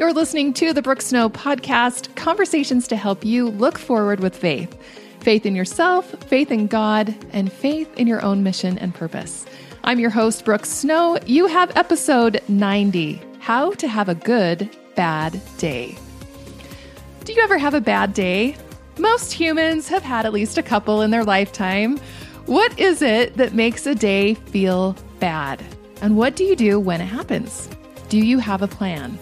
You're listening to the Brooke Snow podcast, conversations to help you look forward with faith. Faith in yourself, faith in God, and faith in your own mission and purpose. I'm your host, Brooke Snow. You have episode 90 How to Have a Good Bad Day. Do you ever have a bad day? Most humans have had at least a couple in their lifetime. What is it that makes a day feel bad? And what do you do when it happens? Do you have a plan?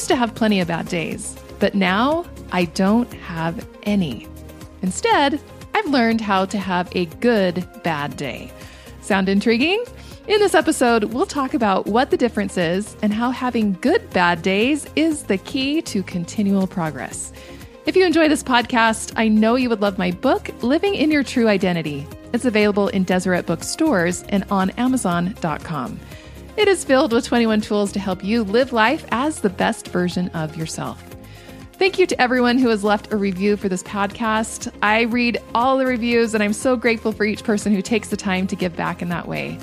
Used to have plenty of bad days, but now I don't have any. Instead, I've learned how to have a good bad day. Sound intriguing? In this episode, we'll talk about what the difference is and how having good bad days is the key to continual progress. If you enjoy this podcast, I know you would love my book, Living in Your True Identity. It's available in Deseret bookstores and on Amazon.com. It is filled with 21 tools to help you live life as the best version of yourself. Thank you to everyone who has left a review for this podcast. I read all the reviews, and I'm so grateful for each person who takes the time to give back in that way.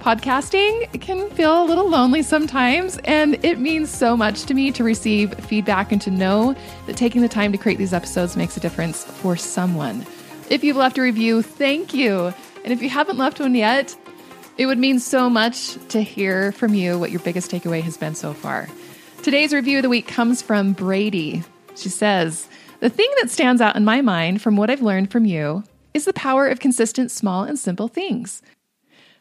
Podcasting can feel a little lonely sometimes, and it means so much to me to receive feedback and to know that taking the time to create these episodes makes a difference for someone. If you've left a review, thank you. And if you haven't left one yet, it would mean so much to hear from you what your biggest takeaway has been so far. Today's review of the week comes from Brady. She says, The thing that stands out in my mind from what I've learned from you is the power of consistent, small, and simple things.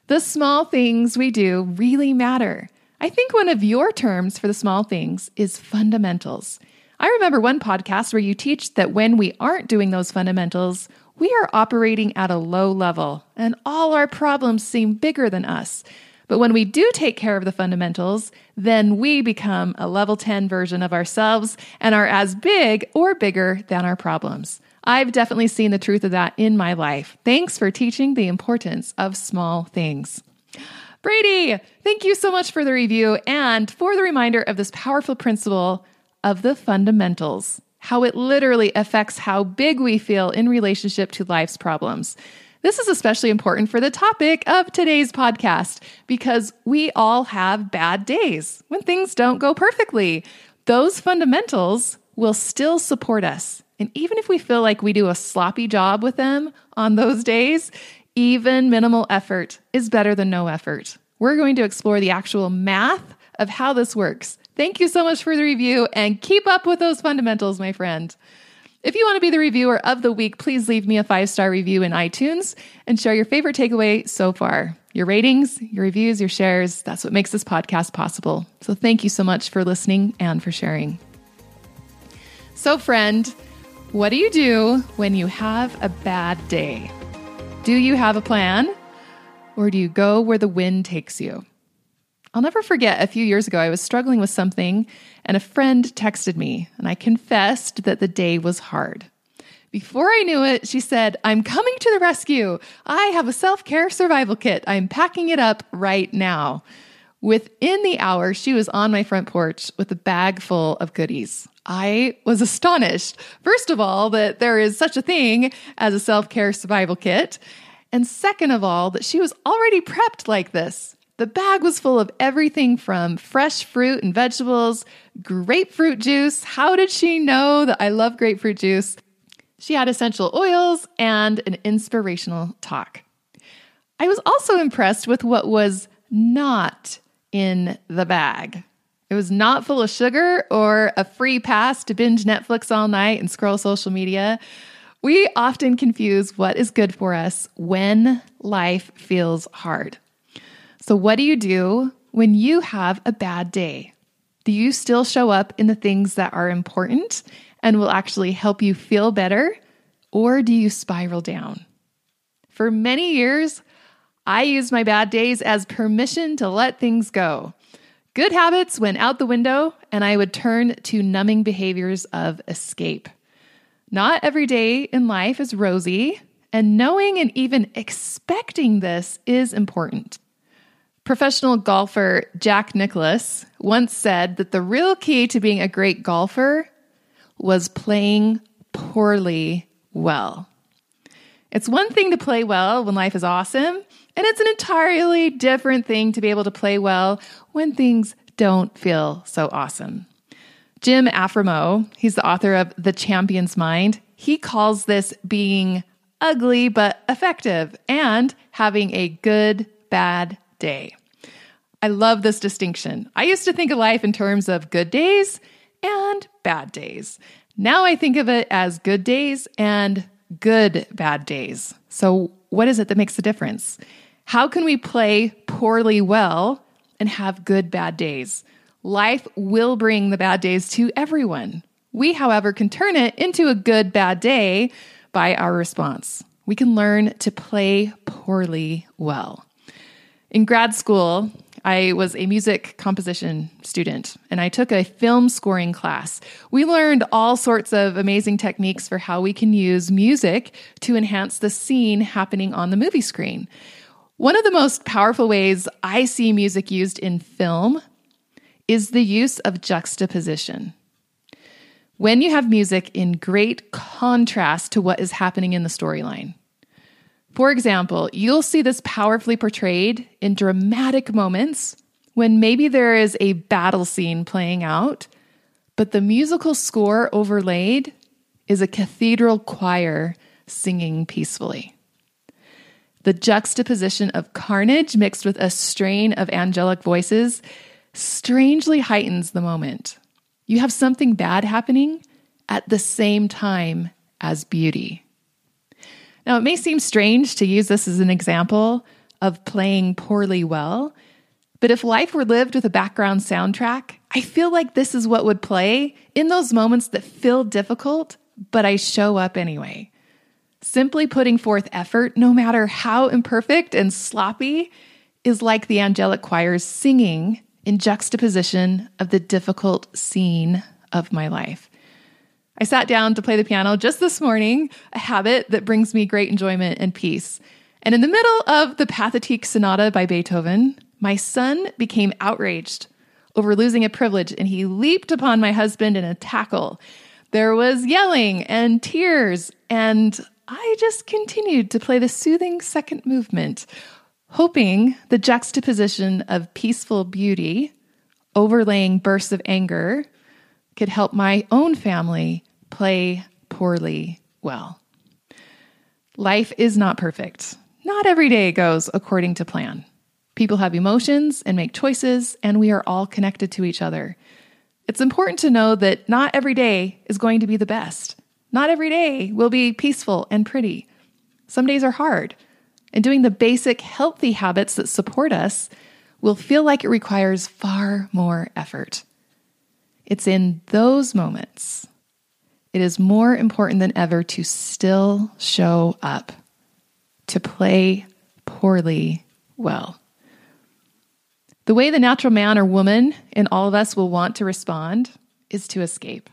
The small things we do really matter. I think one of your terms for the small things is fundamentals. I remember one podcast where you teach that when we aren't doing those fundamentals, we are operating at a low level and all our problems seem bigger than us. But when we do take care of the fundamentals, then we become a level 10 version of ourselves and are as big or bigger than our problems. I've definitely seen the truth of that in my life. Thanks for teaching the importance of small things. Brady, thank you so much for the review and for the reminder of this powerful principle of the fundamentals, how it literally affects how big we feel in relationship to life's problems. This is especially important for the topic of today's podcast because we all have bad days when things don't go perfectly. Those fundamentals will still support us and even if we feel like we do a sloppy job with them on those days, even minimal effort is better than no effort. We're going to explore the actual math of how this works. Thank you so much for the review and keep up with those fundamentals, my friend. If you want to be the reviewer of the week, please leave me a five star review in iTunes and share your favorite takeaway so far. Your ratings, your reviews, your shares, that's what makes this podcast possible. So thank you so much for listening and for sharing. So, friend, what do you do when you have a bad day? Do you have a plan? Or do you go where the wind takes you? I'll never forget a few years ago, I was struggling with something, and a friend texted me, and I confessed that the day was hard. Before I knew it, she said, I'm coming to the rescue. I have a self care survival kit. I'm packing it up right now. Within the hour, she was on my front porch with a bag full of goodies. I was astonished, first of all, that there is such a thing as a self care survival kit. And second of all, that she was already prepped like this. The bag was full of everything from fresh fruit and vegetables, grapefruit juice. How did she know that I love grapefruit juice? She had essential oils and an inspirational talk. I was also impressed with what was not in the bag. It was not full of sugar or a free pass to binge Netflix all night and scroll social media. We often confuse what is good for us when life feels hard. So, what do you do when you have a bad day? Do you still show up in the things that are important and will actually help you feel better? Or do you spiral down? For many years, I used my bad days as permission to let things go. Good habits went out the window, and I would turn to numbing behaviors of escape. Not every day in life is rosy, and knowing and even expecting this is important. Professional golfer Jack Nicklaus once said that the real key to being a great golfer was playing poorly well. It's one thing to play well when life is awesome, and it's an entirely different thing to be able to play well when things don't feel so awesome. Jim Afremow, he's the author of The Champion's Mind. He calls this being ugly but effective and having a good, bad day. I love this distinction. I used to think of life in terms of good days and bad days. Now I think of it as good days and good bad days. So, what is it that makes the difference? How can we play poorly well and have good bad days? Life will bring the bad days to everyone. We, however, can turn it into a good bad day by our response. We can learn to play poorly well. In grad school, I was a music composition student and I took a film scoring class. We learned all sorts of amazing techniques for how we can use music to enhance the scene happening on the movie screen. One of the most powerful ways I see music used in film is the use of juxtaposition. When you have music in great contrast to what is happening in the storyline. For example, you'll see this powerfully portrayed in dramatic moments when maybe there is a battle scene playing out, but the musical score overlaid is a cathedral choir singing peacefully. The juxtaposition of carnage mixed with a strain of angelic voices strangely heightens the moment. You have something bad happening at the same time as beauty. Now, it may seem strange to use this as an example of playing poorly well, but if life were lived with a background soundtrack, I feel like this is what would play in those moments that feel difficult, but I show up anyway. Simply putting forth effort, no matter how imperfect and sloppy, is like the angelic choirs singing in juxtaposition of the difficult scene of my life. I sat down to play the piano just this morning, a habit that brings me great enjoyment and peace. And in the middle of the Pathetique Sonata by Beethoven, my son became outraged over losing a privilege and he leaped upon my husband in a tackle. There was yelling and tears, and I just continued to play the soothing second movement, hoping the juxtaposition of peaceful beauty overlaying bursts of anger could help my own family play poorly well. Life is not perfect. Not every day goes according to plan. People have emotions and make choices, and we are all connected to each other. It's important to know that not every day is going to be the best. Not every day will be peaceful and pretty. Some days are hard, and doing the basic healthy habits that support us will feel like it requires far more effort. It's in those moments it is more important than ever to still show up, to play poorly well. The way the natural man or woman in all of us will want to respond is to escape,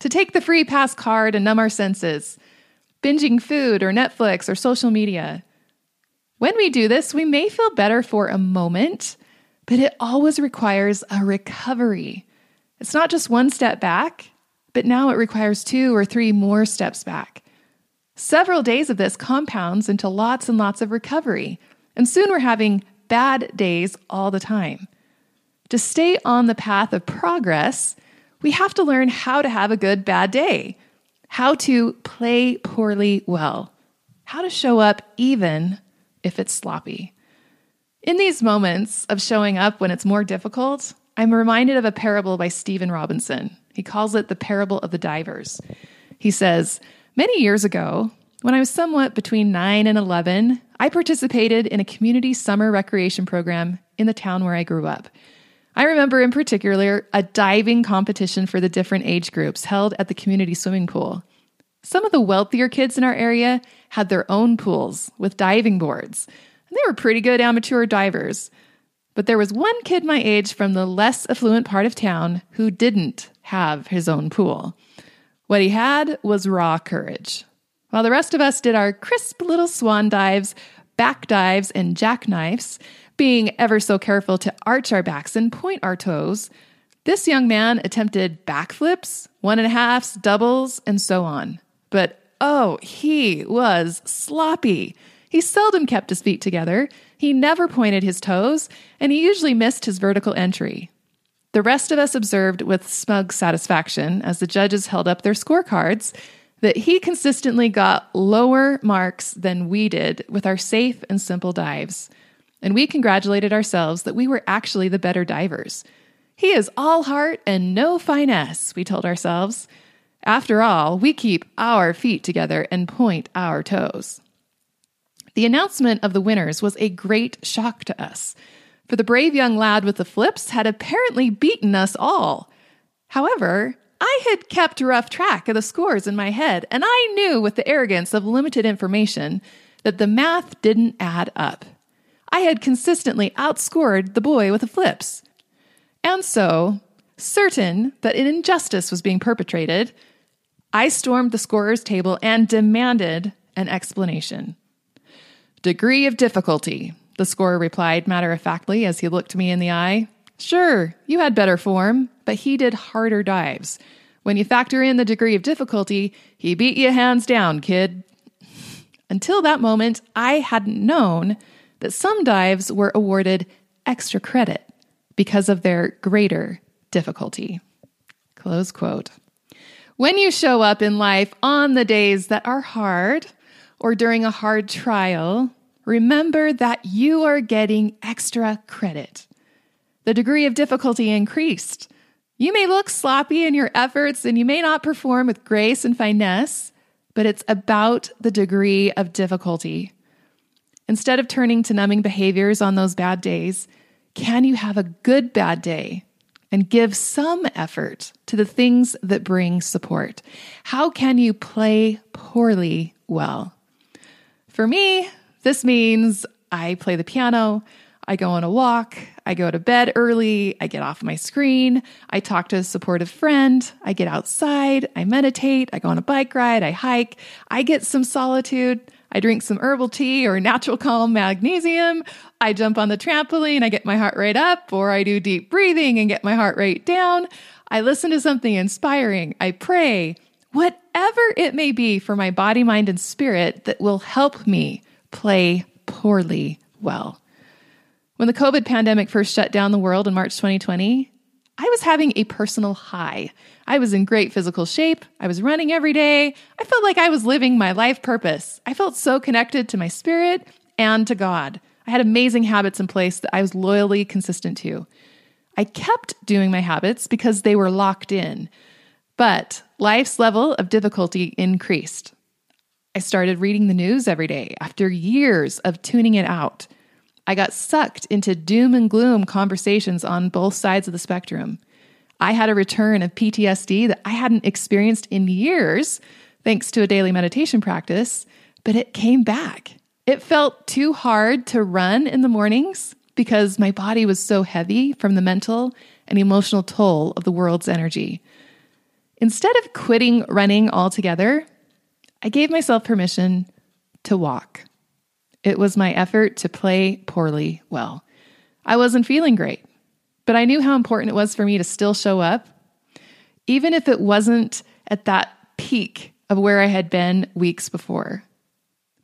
to take the free pass card and numb our senses, binging food or Netflix or social media. When we do this, we may feel better for a moment, but it always requires a recovery. It's not just one step back, but now it requires two or three more steps back. Several days of this compounds into lots and lots of recovery, and soon we're having bad days all the time. To stay on the path of progress, we have to learn how to have a good bad day, how to play poorly well, how to show up even if it's sloppy. In these moments of showing up when it's more difficult, I'm reminded of a parable by Stephen Robinson. He calls it the parable of the divers. He says, Many years ago, when I was somewhat between 9 and 11, I participated in a community summer recreation program in the town where I grew up. I remember in particular a diving competition for the different age groups held at the community swimming pool. Some of the wealthier kids in our area had their own pools with diving boards, and they were pretty good amateur divers. But there was one kid my age from the less affluent part of town who didn't have his own pool. What he had was raw courage. While the rest of us did our crisp little swan dives, back dives, and jackknifes, being ever so careful to arch our backs and point our toes, this young man attempted backflips, one and a halfs, doubles, and so on. But oh, he was sloppy. He seldom kept his feet together, he never pointed his toes, and he usually missed his vertical entry. The rest of us observed with smug satisfaction as the judges held up their scorecards that he consistently got lower marks than we did with our safe and simple dives. And we congratulated ourselves that we were actually the better divers. He is all heart and no finesse, we told ourselves. After all, we keep our feet together and point our toes. The announcement of the winners was a great shock to us, for the brave young lad with the flips had apparently beaten us all. However, I had kept rough track of the scores in my head, and I knew with the arrogance of limited information that the math didn't add up. I had consistently outscored the boy with the flips. And so, certain that an injustice was being perpetrated, I stormed the scorer's table and demanded an explanation. Degree of difficulty, the scorer replied matter of factly as he looked me in the eye. Sure, you had better form, but he did harder dives. When you factor in the degree of difficulty, he beat you hands down, kid. Until that moment, I hadn't known that some dives were awarded extra credit because of their greater difficulty. Close quote. When you show up in life on the days that are hard or during a hard trial, remember that you are getting extra credit. The degree of difficulty increased. You may look sloppy in your efforts and you may not perform with grace and finesse, but it's about the degree of difficulty. Instead of turning to numbing behaviors on those bad days, can you have a good bad day and give some effort to the things that bring support? How can you play poorly well? For me, this means I play the piano, I go on a walk, I go to bed early, I get off my screen, I talk to a supportive friend, I get outside, I meditate, I go on a bike ride, I hike, I get some solitude. I drink some herbal tea or natural calm magnesium. I jump on the trampoline, I get my heart rate up, or I do deep breathing and get my heart rate down. I listen to something inspiring. I pray. Whatever it may be for my body, mind, and spirit that will help me play poorly well. When the COVID pandemic first shut down the world in March 2020, I was having a personal high. I was in great physical shape. I was running every day. I felt like I was living my life purpose. I felt so connected to my spirit and to God. I had amazing habits in place that I was loyally consistent to. I kept doing my habits because they were locked in. But life's level of difficulty increased. I started reading the news every day after years of tuning it out. I got sucked into doom and gloom conversations on both sides of the spectrum. I had a return of PTSD that I hadn't experienced in years, thanks to a daily meditation practice, but it came back. It felt too hard to run in the mornings because my body was so heavy from the mental and emotional toll of the world's energy. Instead of quitting running altogether, I gave myself permission to walk. It was my effort to play poorly well. I wasn't feeling great, but I knew how important it was for me to still show up, even if it wasn't at that peak of where I had been weeks before.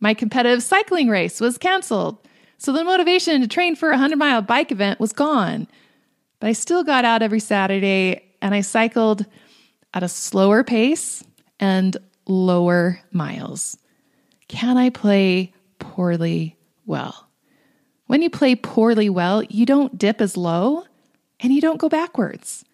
My competitive cycling race was canceled, so the motivation to train for a 100 mile bike event was gone. But I still got out every Saturday and I cycled at a slower pace and lower miles. Can I play poorly well. When you play poorly well, you don't dip as low and you don't go backwards.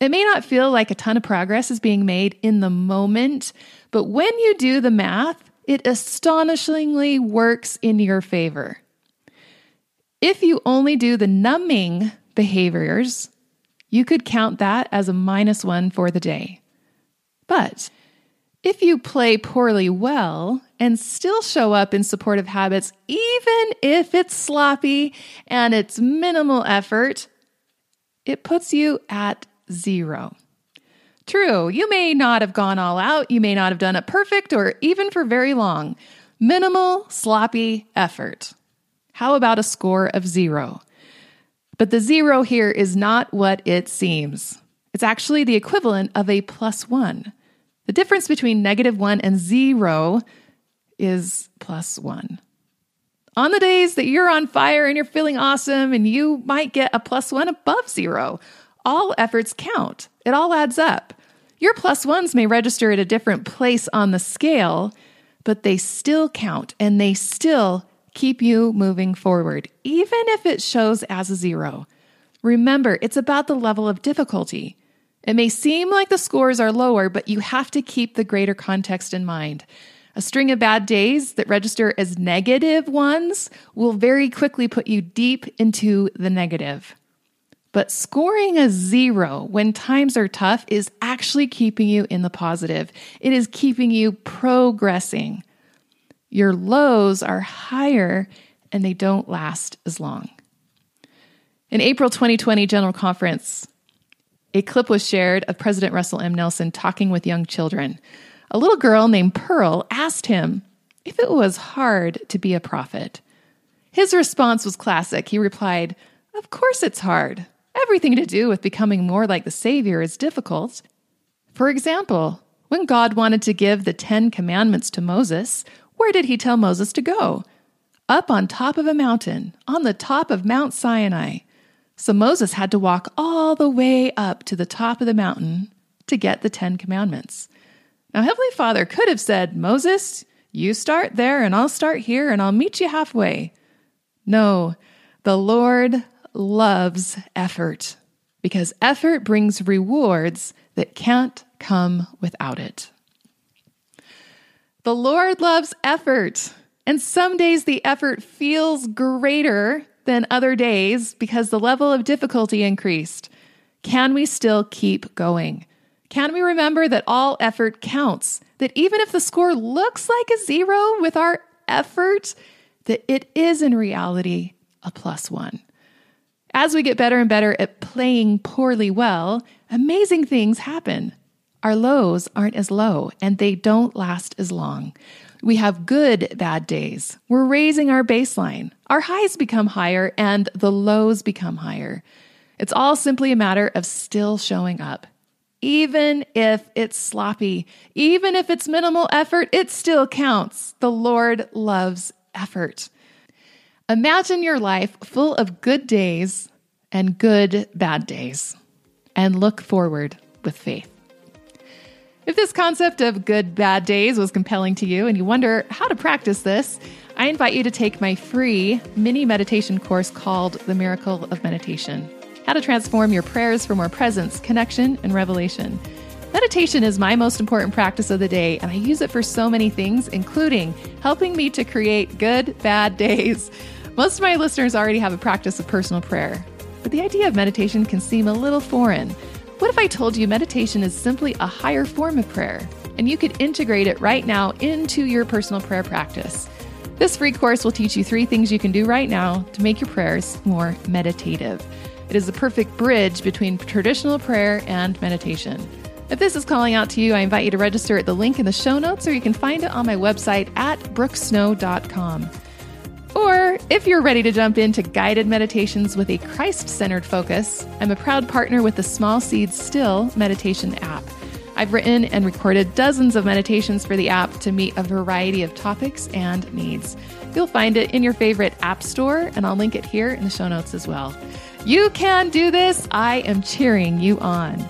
It may not feel like a ton of progress is being made in the moment, but when you do the math, it astonishingly works in your favor. If you only do the numbing behaviors, you could count that as a minus one for the day. But if you play poorly well and still show up in supportive habits, even if it's sloppy and it's minimal effort, it puts you at zero. True, you may not have gone all out, you may not have done it perfect or even for very long. Minimal, sloppy effort. How about a score of zero? But the zero here is not what it seems. It's actually the equivalent of a plus one. The difference between negative one and zero is plus one. On the days that you're on fire and you're feeling awesome and you might get a plus one above zero, all efforts count. It all adds up. Your plus ones may register at a different place on the scale, but they still count and they still keep you moving forward, even if it shows as a zero. Remember, it's about the level of difficulty. It may seem like the scores are lower, but you have to keep the greater context in mind. A string of bad days that register as negative ones will very quickly put you deep into the negative. But scoring a zero when times are tough is actually keeping you in the positive. It is keeping you progressing. Your lows are higher and they don't last as long. In April 2020 General Conference, a clip was shared of President Russell M. Nelson talking with young children. A little girl named Pearl asked him if it was hard to be a prophet. His response was classic. He replied, Of course it's hard. Everything to do with becoming more like the Savior is difficult. For example, when God wanted to give the Ten Commandments to Moses, where did he tell Moses to go? Up on top of a mountain, on the top of Mount Sinai. So Moses had to walk all the way up to the top of the mountain to get the Ten Commandments. Now, Heavenly Father could have said, Moses, you start there and I'll start here and I'll meet you halfway. No, the Lord loves effort because effort brings rewards that can't come without it. The Lord loves effort. And some days the effort feels greater than other days because the level of difficulty increased. Can we still keep going? Can we remember that all effort counts? That even if the score looks like a zero with our effort, that it is in reality a plus one. As we get better and better at playing poorly well, amazing things happen. Our lows aren't as low and they don't last as long. We have good bad days. We're raising our baseline. Our highs become higher and the lows become higher. It's all simply a matter of still showing up. Even if it's sloppy, even if it's minimal effort, it still counts. The Lord loves effort. Imagine your life full of good days and good bad days, and look forward with faith. If this concept of good bad days was compelling to you and you wonder how to practice this, I invite you to take my free mini meditation course called The Miracle of Meditation How to Transform Your Prayers for More Presence, Connection, and Revelation. Meditation is my most important practice of the day, and I use it for so many things, including helping me to create good, bad days. Most of my listeners already have a practice of personal prayer, but the idea of meditation can seem a little foreign. What if I told you meditation is simply a higher form of prayer and you could integrate it right now into your personal prayer practice? This free course will teach you three things you can do right now to make your prayers more meditative. It is the perfect bridge between traditional prayer and meditation. If this is calling out to you, I invite you to register at the link in the show notes, or you can find it on my website at brookesnow.com. Or if you're ready to jump into guided meditations with a Christ centered focus, I'm a proud partner with the Small Seeds Still meditation app. I've written and recorded dozens of meditations for the app to meet a variety of topics and needs. You'll find it in your favorite app store, and I'll link it here in the show notes as well. You can do this. I am cheering you on.